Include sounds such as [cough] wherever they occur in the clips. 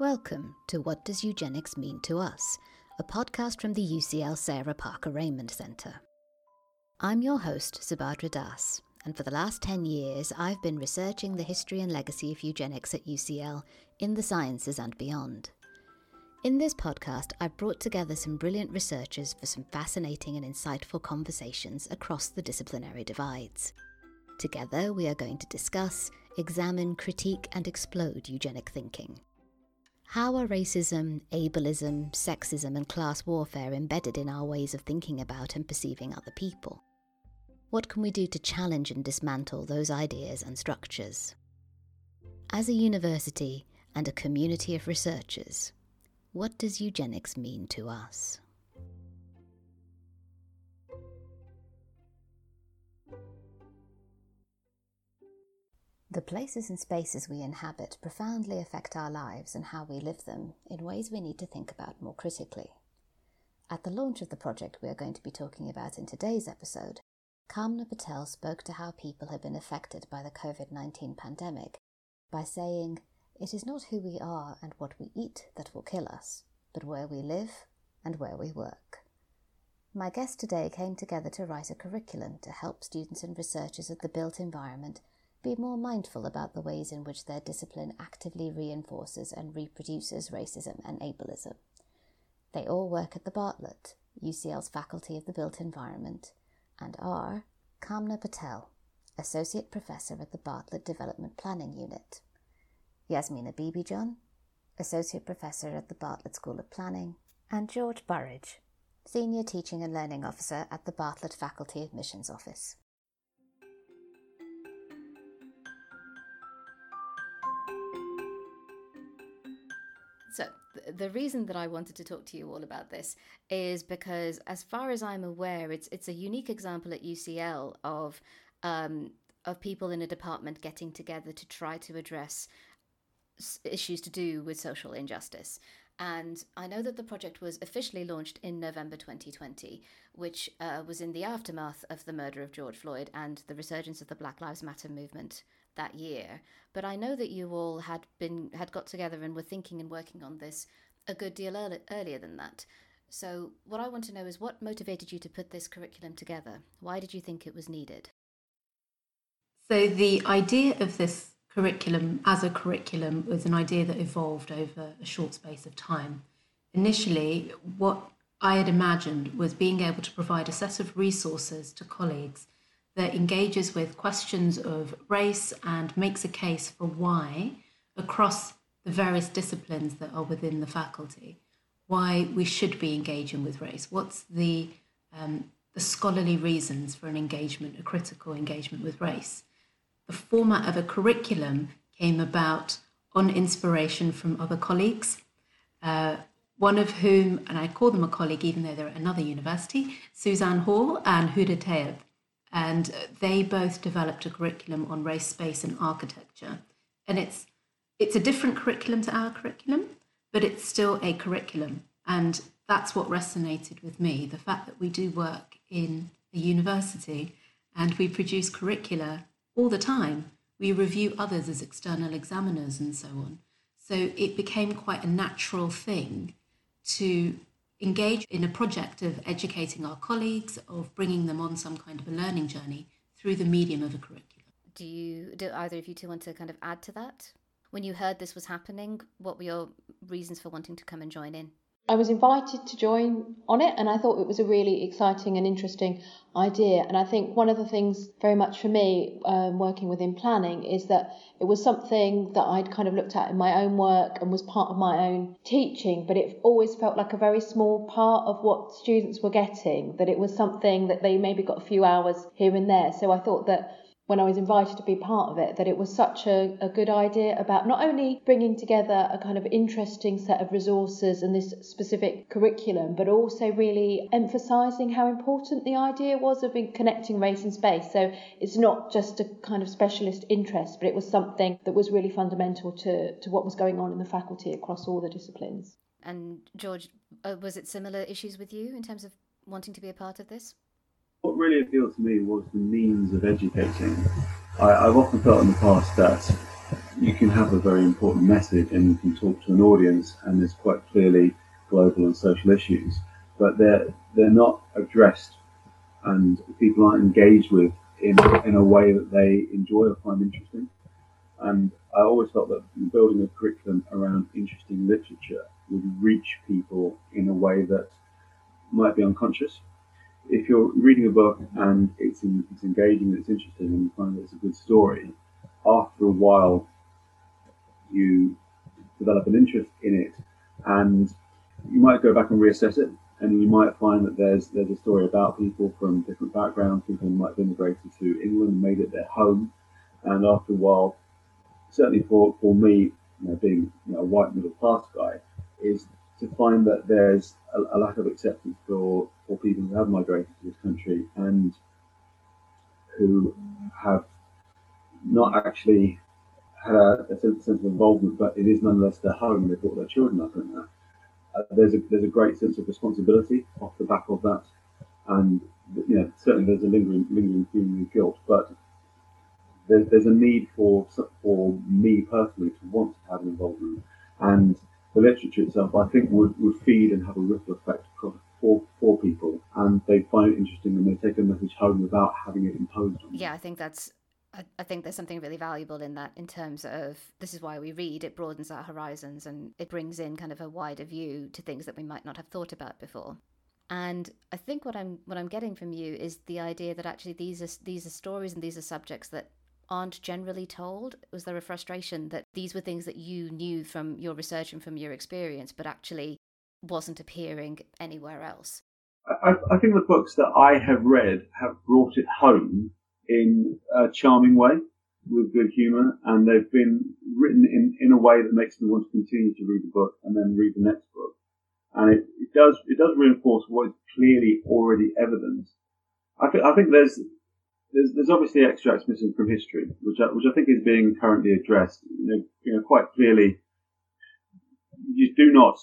Welcome to What Does Eugenics Mean to Us, a podcast from the UCL Sarah Parker Remond Centre. I'm your host, Subhadra Das, and for the last 10 years I've been researching the history and legacy of eugenics at UCL in the sciences and beyond. In this podcast, I've brought together some brilliant researchers for some fascinating and insightful conversations across the disciplinary divides. Together, we are going to discuss, examine, critique, and explode eugenic thinking. How are racism, ableism, sexism, and class warfare embedded in our ways of thinking about and perceiving other people? What can we do to challenge and dismantle those ideas and structures? As a university and a community of researchers, what does eugenics mean to us? The places and spaces we inhabit profoundly affect our lives and how we live them in ways we need to think about more critically. At the launch of the project we are going to be talking about in today's episode, Kamna Patel spoke to how people have been affected by the COVID 19 pandemic by saying, It is not who we are and what we eat that will kill us, but where we live and where we work. My guest today came together to write a curriculum to help students and researchers of the built environment be more mindful about the ways in which their discipline actively reinforces and reproduces racism and ableism. They all work at the Bartlett, UCL's Faculty of the Built Environment, and are Kamna Patel, Associate Professor at the Bartlett Development Planning Unit, Yasminah Beebeejaun, Associate Professor at the Bartlett School of Planning, and George Burridge, Senior Teaching and Learning Officer at the Bartlett Faculty Admissions Office. So, the reason that I wanted to talk to you all about this is because, as far as I'm aware, it's it's a unique example at UCL of um, of people in a department getting together to try to address issues to do with social injustice. And I know that the project was officially launched in November 2020, which uh, was in the aftermath of the murder of George Floyd and the resurgence of the Black Lives Matter movement that year. But I know that you all had been had got together and were thinking and working on this a good deal early, earlier than that. So what I want to know is what motivated you to put this curriculum together? Why did you think it was needed? So the idea of this curriculum as a curriculum was an idea that evolved over a short space of time. Initially, what I had imagined was being able to provide a set of resources to colleagues that engages with questions of race and makes a case for why, across the various disciplines that are within the faculty, why we should be engaging with race. What's the, um, the scholarly reasons for an engagement, a critical engagement with race? The format of a curriculum came about on inspiration from other colleagues. Uh, one of whom, and I call them a colleague even though they're at another university, Suzanne Hall and Huda Tayob and they both developed a curriculum on race, space, and architecture. And it's it's a different curriculum to our curriculum, but it's still a curriculum, and that's what resonated with me: the fact that we do work in a university and we produce curricula all the time. We review others as external examiners and so on. So it became quite a natural thing to engage in a project of educating our colleagues, of bringing them on some kind of a learning journey through the medium of a curriculum. Do you do either of you two want to kind of add to that? When you heard this was happening, what were your reasons for wanting to come and join in? I was invited to join on it, and I thought it was a really exciting and interesting idea. And I think one of the things, very much for me, um, working within planning, is that it was something that I'd kind of looked at in my own work and was part of my own teaching, but it always felt like a very small part of what students were getting, that it was something that they maybe got a few hours here and there. So I thought that when I was invited to be part of it that it was such a, a good idea about not only bringing together a kind of interesting set of resources and this specific curriculum, but also really emphasising how important the idea was of connecting race and space. So it's not just a kind of specialist interest, but it was something that was really fundamental to, to what was going on in the faculty across all the disciplines. And George, uh, was it similar issues with you in terms of wanting to be a part of this? What really appealed to me was the means of educating. I, have often felt in the past that you can have a very important message and you can talk to an audience and there's quite clearly global and social issues, but they're they're not addressed and people aren't engaged with in in a way that they enjoy or find interesting. And I always felt that building a curriculum around interesting literature would reach people in a way that might be unconscious. If you're reading a book and it's, it's engaging, it's interesting, and you find that it's a good story, after a while you develop an interest in it, and you might go back and reassess it, and you might find that there's there's a story about people from different backgrounds, people who might have immigrated to England and made it their home, and after a while, certainly for, for me, you know, being you know, a white middle class guy, is to find that there's a, a, lack of acceptance for, for people who have migrated to this country and who have not actually had a, a sense, of involvement, but it is nonetheless their home. They brought their children up in that. Uh, there's a there's a great sense of responsibility off the back of that, and you know certainly there's a lingering lingering feeling of guilt, but there's, there's a need for for me personally to want to have an involvement, and the literature itself, I think, would, would feed and have a ripple effect for, for people, and they find it interesting and they take a message home without having it imposed on them. Yeah, I think that's I, think there's something really valuable in that in terms of this is why we read it broadens our horizons and it brings in kind of a wider view to things that we might not have thought about before and i think what i'm what i'm getting from you is the idea that actually these are these are stories and these are subjects that aren't generally told? Was there a frustration that these were things that you knew from your research and from your experience, but actually wasn't appearing anywhere else? I, I think the books that I have read have brought it home in a charming way with good humour, and they've been written in, in a way that makes me want to continue to read the book and then read the next book. And it, it does it does reinforce what is clearly already evident. I, th- I think there's there's, there's obviously extracts missing from history, which I, which I think is being currently addressed. You know, you know, quite clearly, you do not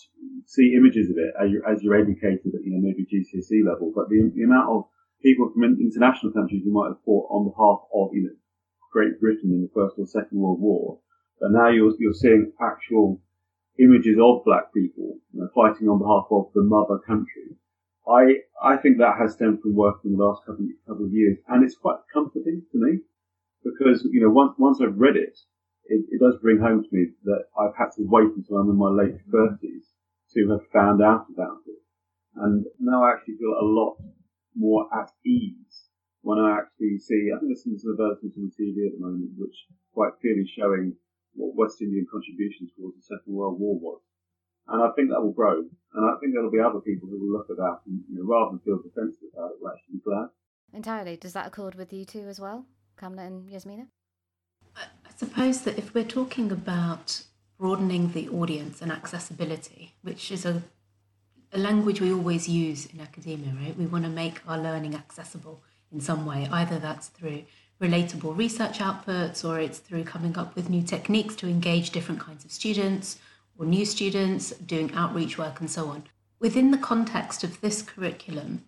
see images of it as you're, as you're educated at you know maybe GCSE level, but the, the amount of people from international countries who might have fought on behalf of you know Great Britain in the First or Second World War, but now you're you're seeing actual images of black people you know, fighting on behalf of the mother country I I think that has stemmed from working the last couple couple of years, and it's quite comforting to me because you know once once I've read it, it, it does bring home to me that I've had to wait until I'm in my late thirties to have found out about it, and now I actually feel a lot more at ease when I actually see. I think there's some advertisements on the TV at the moment which quite clearly showing what West Indian contributions towards the Second World War was and I think that will grow. And I think there'll be other people who will look at that and, you know, rather than feel defensive about it, will actually be glad. Entirely. Does that accord with you too as well, Kamna and Yasminah? I suppose that if we're talking about broadening the audience and accessibility, which is a, a language we always use in academia, right? We want to make our learning accessible in some way. Either that's through relatable research outputs or it's through coming up with new techniques to engage different kinds of students or new students, doing outreach work, and so on. Within the context of this curriculum,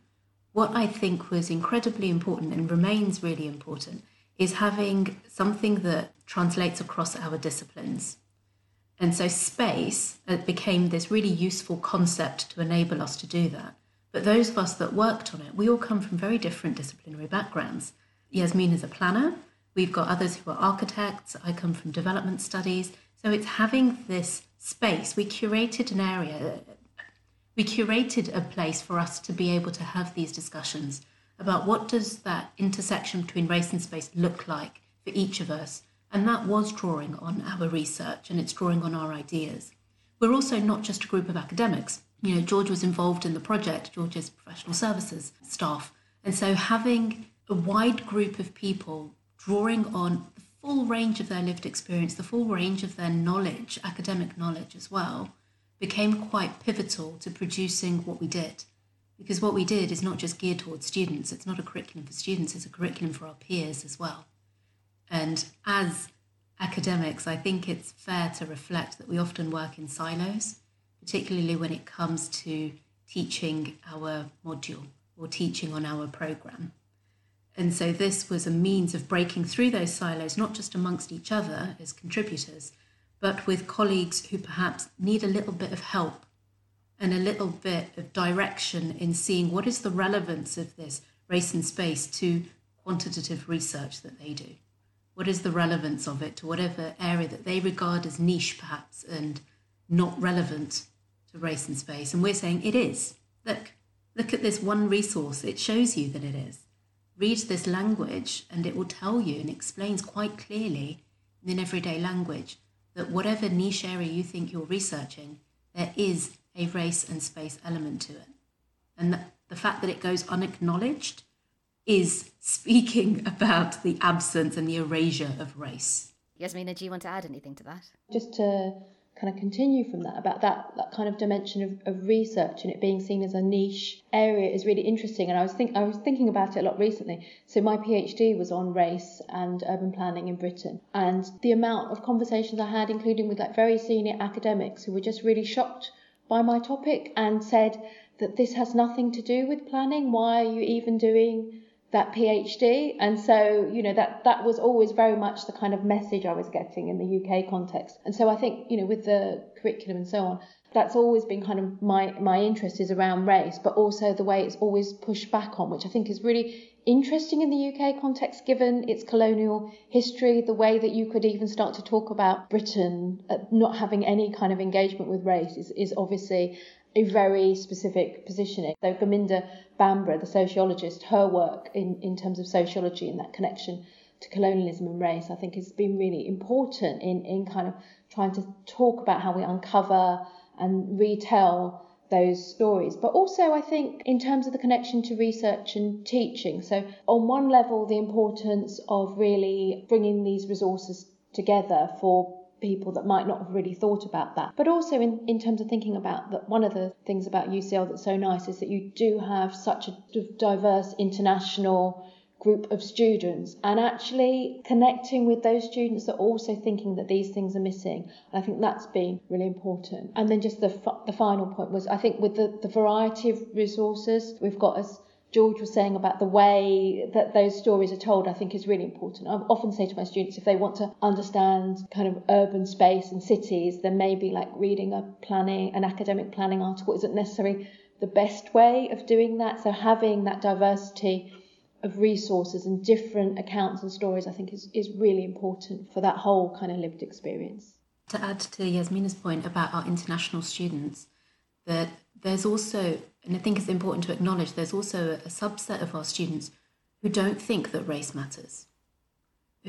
what I think was incredibly important and remains really important is having something that translates across our disciplines. And so space uh, became this really useful concept to enable us to do that. But those of us that worked on it, we all come from very different disciplinary backgrounds. Yasmin is a planner. We've got others who are architects. I come from development studies. So it's having this space. We curated an area, we curated a place for us to be able to have these discussions about what does that intersection between race and space look like for each of us. And that was drawing on our research and it's drawing on our ideas. We're also not just a group of academics. You know, George was involved in the project, George's professional services staff. And so having a wide group of people drawing on full range of their lived experience, the full range of their knowledge, academic knowledge as well, became quite pivotal to producing what we did. Because what we did is not just geared towards students, it's not a curriculum for students, it's a curriculum for our peers as well. And as academics, I think it's fair to reflect that we often work in silos, particularly when it comes to teaching our module or teaching on our program. And so this was a means of breaking through those silos, not just amongst each other as contributors, but with colleagues who perhaps need a little bit of help and a little bit of direction in seeing what is the relevance of this race and space to quantitative research that they do. What is the relevance of it to whatever area that they regard as niche, perhaps, and not relevant to race and space? And we're saying it is. Look, look at this one resource. It shows you that it is. Read this language, and it will tell you and explains quite clearly in everyday language that whatever niche area you think you're researching, there is a race and space element to it. And the, the fact that it goes unacknowledged is speaking [laughs] about the absence and the erasure of race. Yasminah, do you want to add anything to that? Just to kind of continue from that about that that kind of dimension of, of research and it being seen as a niche area is really interesting. And I was think I was thinking about it a lot recently. So my PhD was on race and urban planning in Britain. And the amount of conversations I had including with like very senior academics who were just really shocked by my topic and said that this has nothing to do with planning. Why are you even doing that PhD. And so, you know, that, that was always very much the kind of message I was getting in the UK context. And so I think, you know, with the curriculum and so on, that's always been kind of my, my interest is around race, but also the way it's always pushed back on, which I think is really interesting in the UK context, given its colonial history, the way that you could even start to talk about Britain uh, not having any kind of engagement with race is, is obviously a very specific positioning. So Gurminder Bhambra, the sociologist, her work in, in terms of sociology and that connection to colonialism and race, I think has been really important in, in kind of trying to talk about how we uncover and retell those stories. But also, I think, in terms of the connection to research and teaching. So, on one level, the importance of really bringing these resources together for people that might not have really thought about that. But also in, in terms of thinking about that, one of the things about UCL that's so nice is that you do have such a diverse international group of students and actually connecting with those students that are also thinking that these things are missing. I think that's been really important. And then just the, the final point was I think with the, the variety of resources we've got as George was saying about the way that those stories are told, I think is really important. I often say to my students if they want to understand kind of urban space and cities, then maybe like reading a planning, an academic planning article isn't necessarily the best way of doing that. So having that diversity of resources and different accounts and stories, I think is, is really important for that whole kind of lived experience. To add to Yasminah's point about our international students, that there's also, and I think it's important to acknowledge, there's also a subset of our students who don't think that race matters.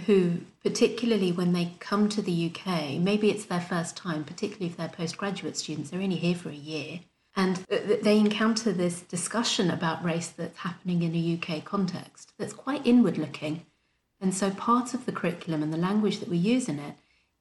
Who, particularly when they come to the UK, maybe it's their first time, particularly if they're postgraduate students, they're only here for a year, and they encounter this discussion about race that's happening in a UK context that's quite inward looking. And so part of the curriculum and the language that we use in it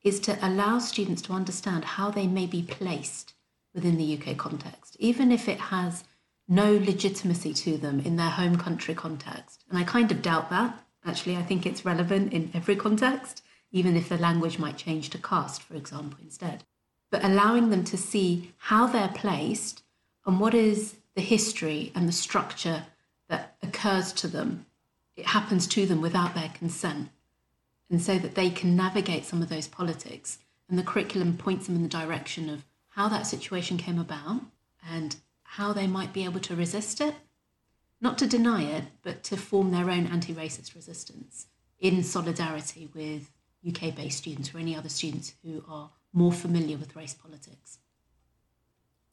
is to allow students to understand how they may be placed within the UK context, even if it has no legitimacy to them in their home country context. And I kind of doubt that. Actually, I think it's relevant in every context, even if the language might change to caste, for example, instead. But allowing them to see how they're placed and what is the history and the structure that occurs to them. It happens to them without their consent. And so that they can navigate some of those politics. And the curriculum points them in the direction of how that situation came about and how they might be able to resist it. Not to deny it, but to form their own anti racist resistance in solidarity with UK based students or any other students who are more familiar with race politics.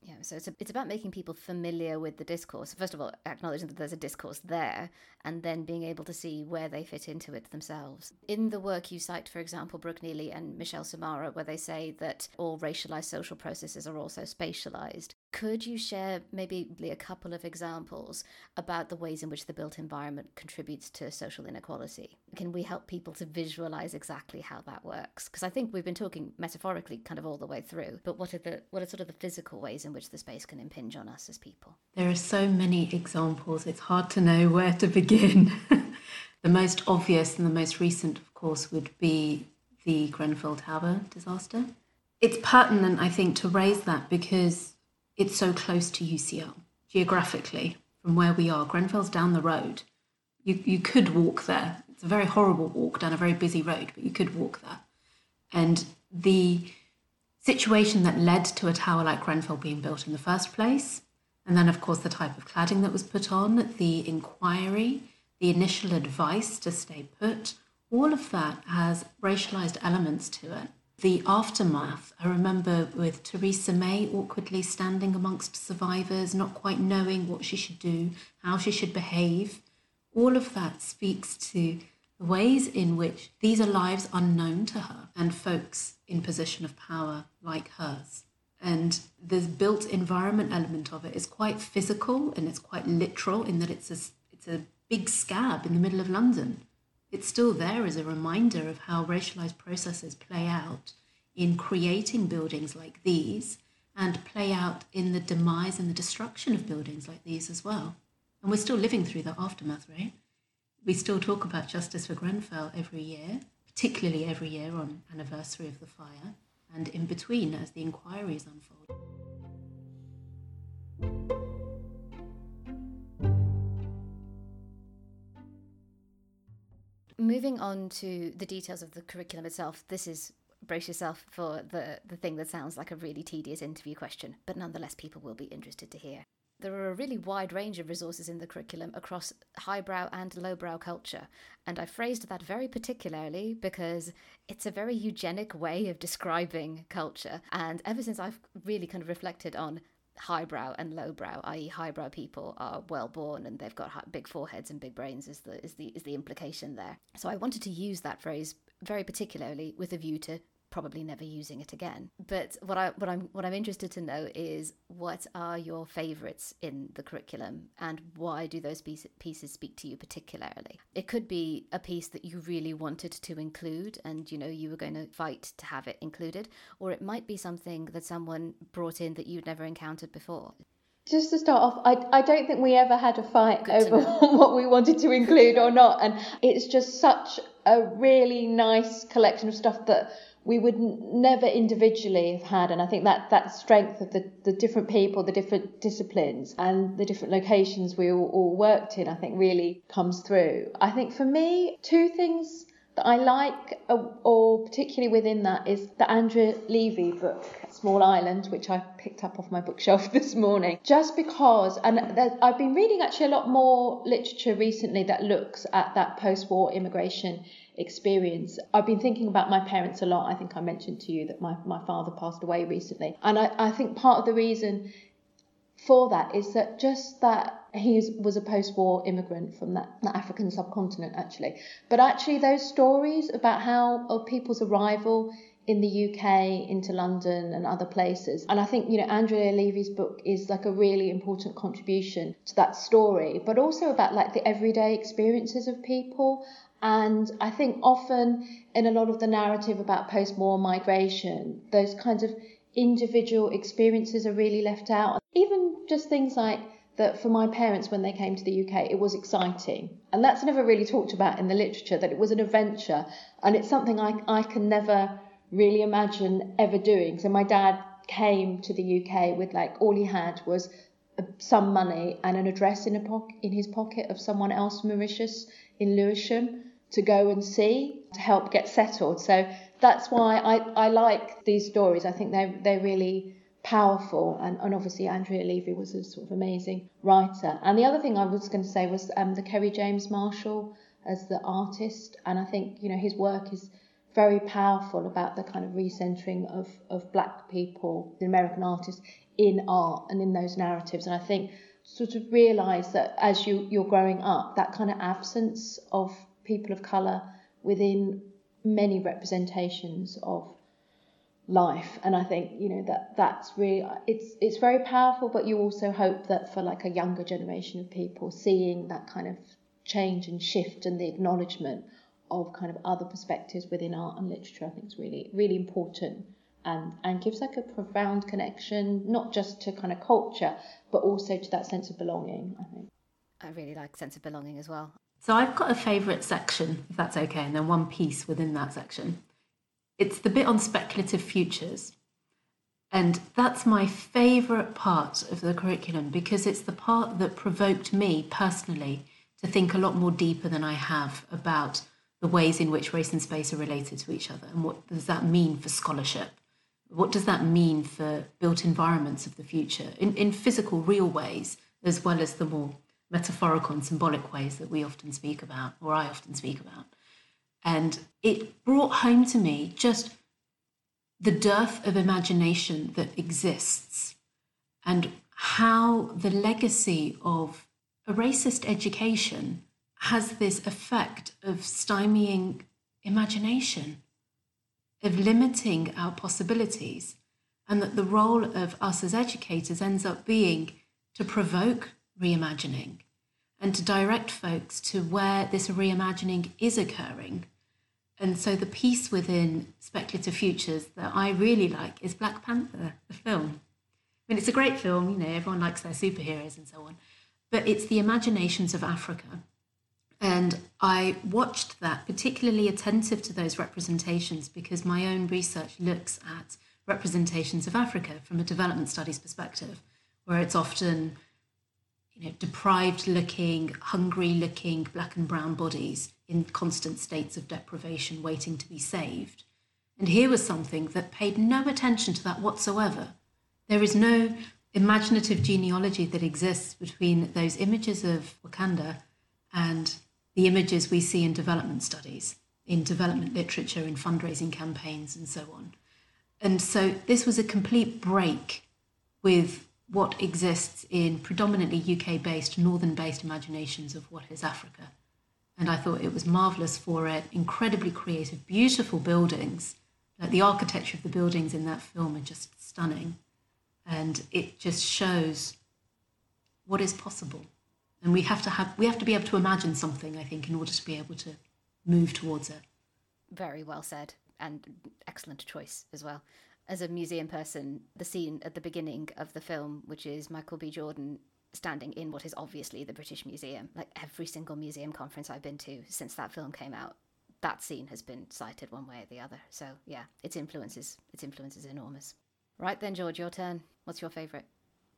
Yeah, so it's, a, it's about making people familiar with the discourse. First of all, acknowledging that there's a discourse there, and then being able to see where they fit into it themselves. In the work you cite, for example, Brooke Neely and Michelle Samura, where they say that all racialized social processes are also spatialized. Could you share maybe a couple of examples about the ways in which the built environment contributes to social inequality? Can we help people to visualize exactly how that works? Because I think we've been talking metaphorically kind of all the way through, but what are the what are sort of the physical ways in which the space can impinge on us as people? There are so many examples. It's hard to know where to begin. [laughs] the most obvious and the most recent, of course, would be the Grenfell Tower disaster. It's pertinent, I think, to raise that because it's so close to UCL geographically from where we are. Grenfell's down the road. You, you could walk there. It's a very horrible walk down a very busy road, but you could walk there. And the situation that led to a tower like Grenfell being built in the first place, and then, of course, the type of cladding that was put on, the inquiry, the initial advice to stay put, all of that has racialized elements to it. The aftermath, I remember with Theresa May awkwardly standing amongst survivors, not quite knowing what she should do, how she should behave. All of that speaks to the ways in which these are lives unknown to her and folks in position of power like hers. And the built environment element of it is quite physical and it's quite literal in that it's a, it's a big scab in the middle of London it's still there as a reminder of how racialized processes play out in creating buildings like these and play out in the demise and the destruction of buildings like these as well. And we're still living through the aftermath, right? We still talk about justice for Grenfell every year, particularly every year on anniversary of the fire, and in between as the inquiries unfold. Moving on to the details of the curriculum itself, this is brace yourself for the, the thing that sounds like a really tedious interview question, but nonetheless, people will be interested to hear. There are a really wide range of resources in the curriculum across highbrow and lowbrow culture, and I phrased that very particularly because it's a very eugenic way of describing culture. And ever since I've really kind of reflected on highbrow and lowbrow, i.e., highbrow people are well born and they've got big foreheads and big brains is the is the is the implication there. So I wanted to use that phrase very particularly with a view to probably never using it again. But what I what I'm what I'm interested to know is what are your favorites in the curriculum and why do those piece, pieces speak to you particularly? It could be a piece that you really wanted to include and you know you were going to fight to have it included or it might be something that someone brought in that you'd never encountered before. Just to start off, I, I don't think we ever had a fight Good over [laughs] what we wanted to include or not. And it's just such a really nice collection of stuff that we would never individually have had. And I think that that strength of the, the different people, the different disciplines, and the different locations we all, all worked in, I think really comes through. I think for me, two things that I like, uh, or particularly within that, is the Andrea Levy book, Small Island, which I picked up off my bookshelf [laughs] this morning. Just because, and I've been reading actually a lot more literature recently that looks at that post war immigration experience. I've been thinking about my parents a lot. I think I mentioned to you that my, my father passed away recently. And I, I think part of the reason for that is that just that he was a post-war immigrant from that, that, African subcontinent actually but actually those stories about how of people's arrival in the UK into London and other places and I think you know Andrea Levy's book is like a really important contribution to that story but also about like the everyday experiences of people and I think often in a lot of the narrative about post war migration, those kinds of individual experiences are really left out. Even just things like that for my parents when they came to the UK, it was exciting. And that's never really talked about in the literature, that it was an adventure. And it's something I, I can never really imagine ever doing. So my dad came to the UK with like all he had was some money and an address in, a po- in his pocket of someone else Mauritius in Lewisham to go and see to help get settled. So that's why I, I like these stories. I think they're, they're really powerful. And, and obviously, Andrea Levy was a sort of amazing writer. And the other thing I was going to say was um, the Kerry James Marshall as the artist. And I think, you know, his work is very powerful about the kind of recentering of, of black people, the American artists, in art and in those narratives. And I think sort of realize that as you, you're growing up, that kind of absence of people of colour within many representations of life and i think you know that that's really it's it's very powerful but you also hope that for like a younger generation of people seeing that kind of change and shift and the acknowledgement of kind of other perspectives within art and literature i think is really really important and and gives like a profound connection not just to kind of culture but also to that sense of belonging i think i really like sense of belonging as well so I've got a favourite section, if that's okay, and then one piece within that section. It's the bit on speculative futures. And that's my favourite part of the curriculum because it's the part that provoked me personally to think a lot more deeper than I have about the ways in which race and space are related to each other and what does that mean for scholarship? What does that mean for built environments of the future in, in physical, real ways, as well as the more metaphorical and symbolic ways that we often speak about, or I often speak about? And it brought home to me just the dearth of imagination that exists and how the legacy of a racist education has this effect of stymieing imagination, of limiting our possibilities, and that the role of us as educators ends up being to provoke reimagining and to direct folks to where this reimagining is occurring. And so the piece within Speculative Futures that I really like is Black Panther, the film. I mean, it's a great film, you know, everyone likes their superheroes and so on, but it's the imaginations of Africa and I watched that, particularly attentive to those representations, because my own research looks at representations of Africa from a development studies perspective, where it's often you know, deprived looking, hungry looking black and brown bodies in constant states of deprivation waiting to be saved. And here was something that paid no attention to that whatsoever. There is no imaginative genealogy that exists between those images of Wakanda and the images we see in development studies, in development literature, in fundraising campaigns, and so on. And so this was a complete break with what exists in predominantly UK based, northern based imaginations of what is Africa. And I thought it was marvelous for it, incredibly creative, beautiful buildings. Like the architecture of the buildings in that film are just stunning. And it just shows what is possible and we have to have we have to be able to imagine something i think in order to be able to move towards it. Very well said and excellent choice as well. As a museum person the scene at the beginning of the film which is michael b. Jordan standing in what is obviously the british museum like every single museum conference i've been to since that film came out that scene has been cited one way or the other. So yeah its influence is its influence is enormous. Right then george your turn. What's your favorite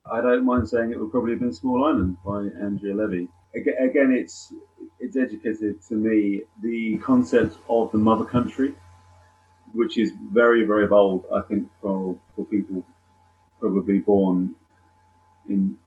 I don't mind saying it would probably have been Small Island by Andrea Levy. Again, it's it's educated to me the concept of the mother country, which is very very old. I think for for people probably born in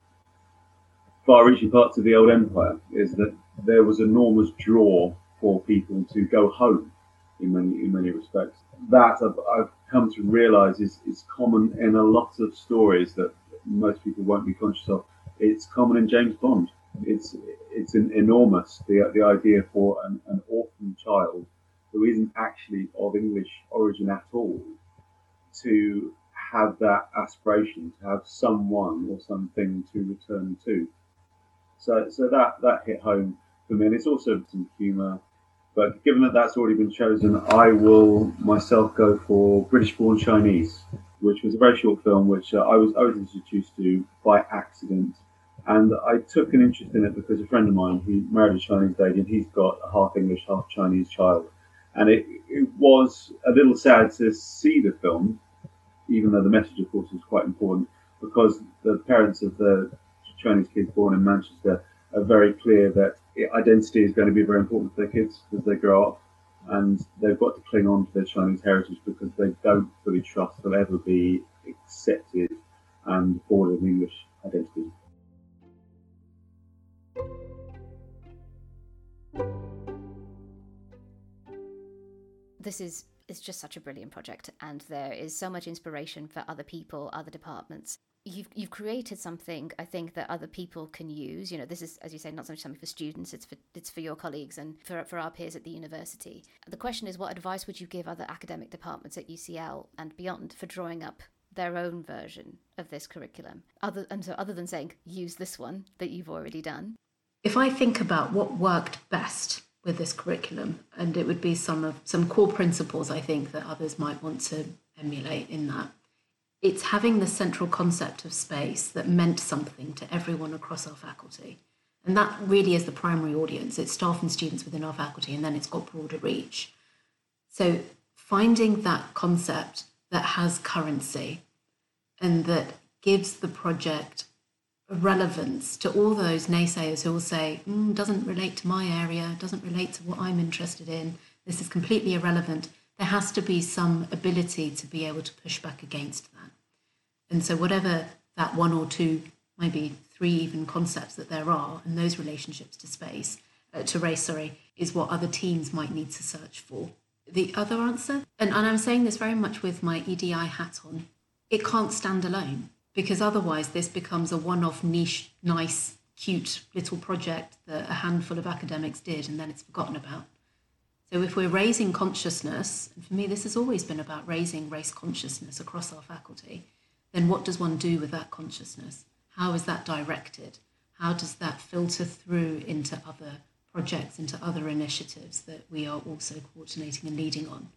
far-reaching parts of the old empire, is that there was enormous draw for people to go home in many in many respects. That I've, I've come to realise is, is common in a lot of stories that most people won't be conscious of. It's common in James Bond. It's it's an enormous the the idea for an, an orphan child who isn't actually of English origin at all to have that aspiration to have someone or something to return to. So so that that hit home for me, and it's also some humour. But given that that's already been chosen, I will myself go for British Born Chinese which was a very short film, which uh, I was I was introduced to by accident, and I took an interest in it because a friend of mine who married a Chinese lady, and he's got a half English, half Chinese child, and it, it was a little sad to see the film, even though the message, of course, is quite important, because the parents of the Chinese kids born in Manchester are very clear that identity is going to be very important for their kids as they grow up and they've got to cling on to their Chinese heritage because they don't fully trust they'll ever be accepted and afforded an English identity. This is it's just such a brilliant project and there is so much inspiration for other people, other departments you've you've created something I think that other people can use. You know, this is as you say, not so much something for students; it's for it's for your colleagues and for for our peers at the university. The question is, what advice would you give other academic departments at UCL and beyond for drawing up their own version of this curriculum? Other and so other than saying use this one that you've already done. If I think about what worked best with this curriculum, and it would be some of some core principles I think that others might want to emulate in that it's having the central concept of space that meant something to everyone across our faculty. And that really is the primary audience. It's staff and students within our faculty, and then it's got broader reach. So finding that concept that has currency and that gives the project relevance to all those naysayers who will say, mm, doesn't relate to my area, doesn't relate to what I'm interested in, this is completely irrelevant. There has to be some ability to be able to push back against that. And so, whatever that one or two, maybe three even concepts that there are, and those relationships to space, uh, to race, sorry, is what other teams might need to search for. The other answer, and, and I'm saying this very much with my EDI hat on, it can't stand alone because otherwise this becomes a one off niche, nice, cute little project that a handful of academics did and then it's forgotten about. So if we're raising consciousness, and for me this has always been about raising race consciousness across our faculty, then what does one do with that consciousness? How is that directed? How does that filter through into other projects, into other initiatives that we are also coordinating and leading on?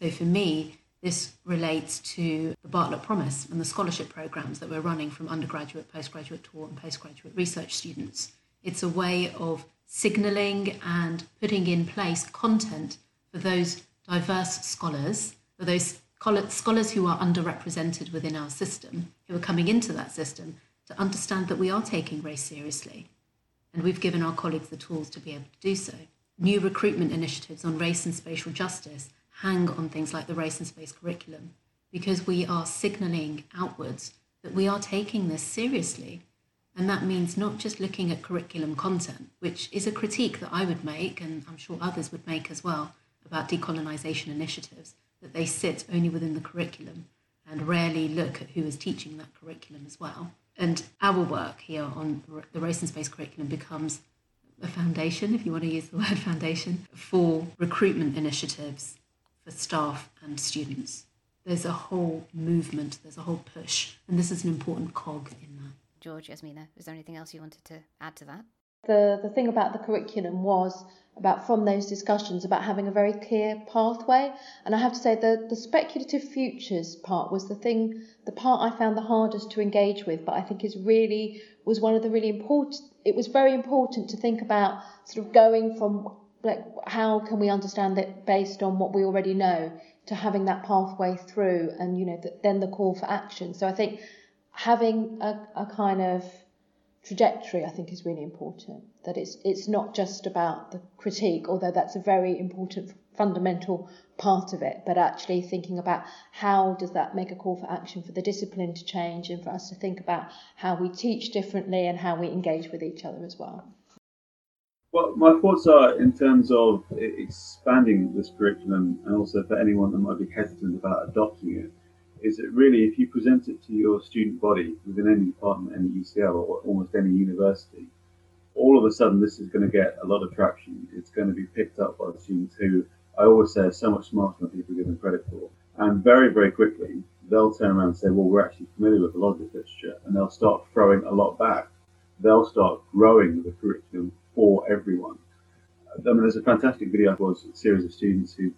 So for me, this relates to the Bartlett Promise and the scholarship programs that we're running from undergraduate, postgraduate taught, and postgraduate research students. It's a way of signalling and putting in place content for those diverse scholars, for those scholars who are underrepresented within our system, who are coming into that system, to understand that we are taking race seriously. And we've given our colleagues the tools to be able to do so. New recruitment initiatives on race and spatial justice hang on things like the race and space curriculum because we are signalling outwards that we are taking this seriously. And that means not just looking at curriculum content, which is a critique that I would make, and I'm sure others would make as well, about decolonisation initiatives, that they sit only within the curriculum and rarely look at who is teaching that curriculum as well. And our work here on the race and space curriculum becomes a foundation, if you want to use the word [laughs] foundation, for recruitment initiatives for staff and students. There's a whole movement, there's a whole push, and this is an important cog in that. George, Yasminah, is there anything else you wanted to add to that? The, the thing about the curriculum was about from those discussions about having a very clear pathway. And I have to say the, the speculative futures part was the thing, the part I found the hardest to engage with, but I think is really was one of the really important. It was very important to think about sort of going from like how can we understand it based on what we already know to having that pathway through and you know the, then the call for action so i think having a, a kind of trajectory i think is really important. That it's it's not just about the critique although that's a very important fundamental part of it but actually thinking about how does that make a call for action for the discipline to change and for us to think about how we teach differently and how we engage with each other as well. Well, my thoughts are in terms of expanding this curriculum, and also for anyone that might be hesitant about adopting it, is that really if you present it to your student body within any department, any UCL or almost any university, all of a sudden this is going to get a lot of traction. It's going to be picked up by the students who I always say are so much smarter than people give them credit for. And very, very quickly, they'll turn around and say, well, we're actually familiar with a lot of this literature, and they'll start throwing a lot back. They'll start growing the curriculum for everyone. I mean, there's a fantastic video was a series of students who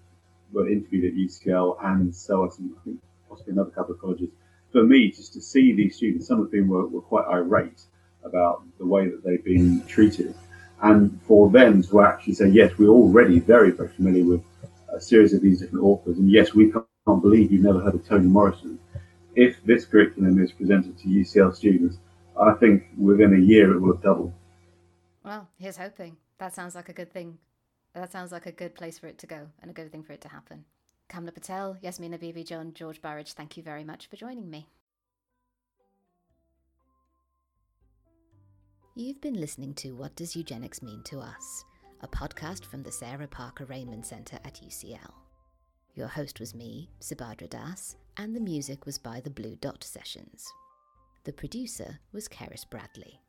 were interviewed at UCL and SOAS and I think possibly another couple of colleges. For me, just to see these students, some of them were, were quite irate about the way that they've been treated. And for them to actually say, yes, we're already very, very familiar with a series of these different authors. And yes, we can't, believe you've never heard of Toni Morrison. If this curriculum is presented to UCL students, I think within a year it will have doubled. Well, here's hoping. That sounds like a good thing. That sounds like a good place for it to go and a good thing for it to happen. Kamna Patel, Yasminah Beebeejaun, George Burridge, thank you very much for joining me. You've been listening to What Does Eugenics Mean to Us, a podcast from the Sarah Parker Remond Centre at UCL. Your host was me, Subhadra Das, and the music was by the Blue Dot Sessions. The producer was Cerys Bradley.